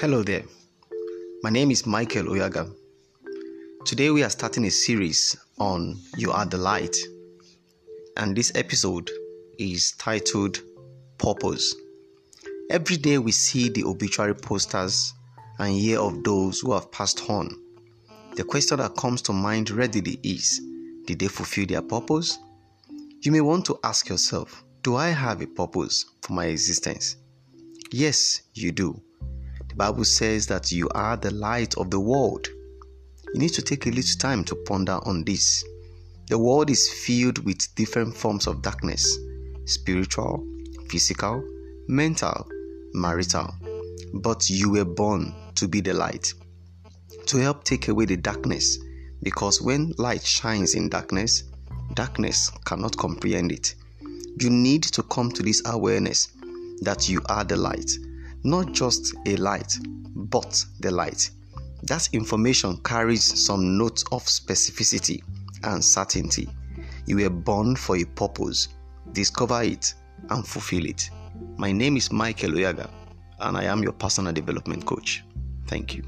Hello there. My name is Michael Oyagha. Today we are starting a series on You Are the Light. And this episode is titled Purpose. Every day we see the obituary posters and hear of those who have passed on. The question that comes to mind readily is Did they fulfill their purpose? You may want to ask yourself Do I have a purpose for my existence? Yes, you do. The Bible says that you are the light of the world. You need to take a little time to ponder on this. The world is filled with different forms of darkness spiritual, physical, mental, marital. But you were born to be the light, to help take away the darkness. Because when light shines in darkness, darkness cannot comprehend it. You need to come to this awareness that you are the light not just a light, but the light. That information carries some note of specificity and certainty. You were born for a purpose. Discover it and fulfill it. My name is Michael Oyagha, and I am your personal development coach. Thank you.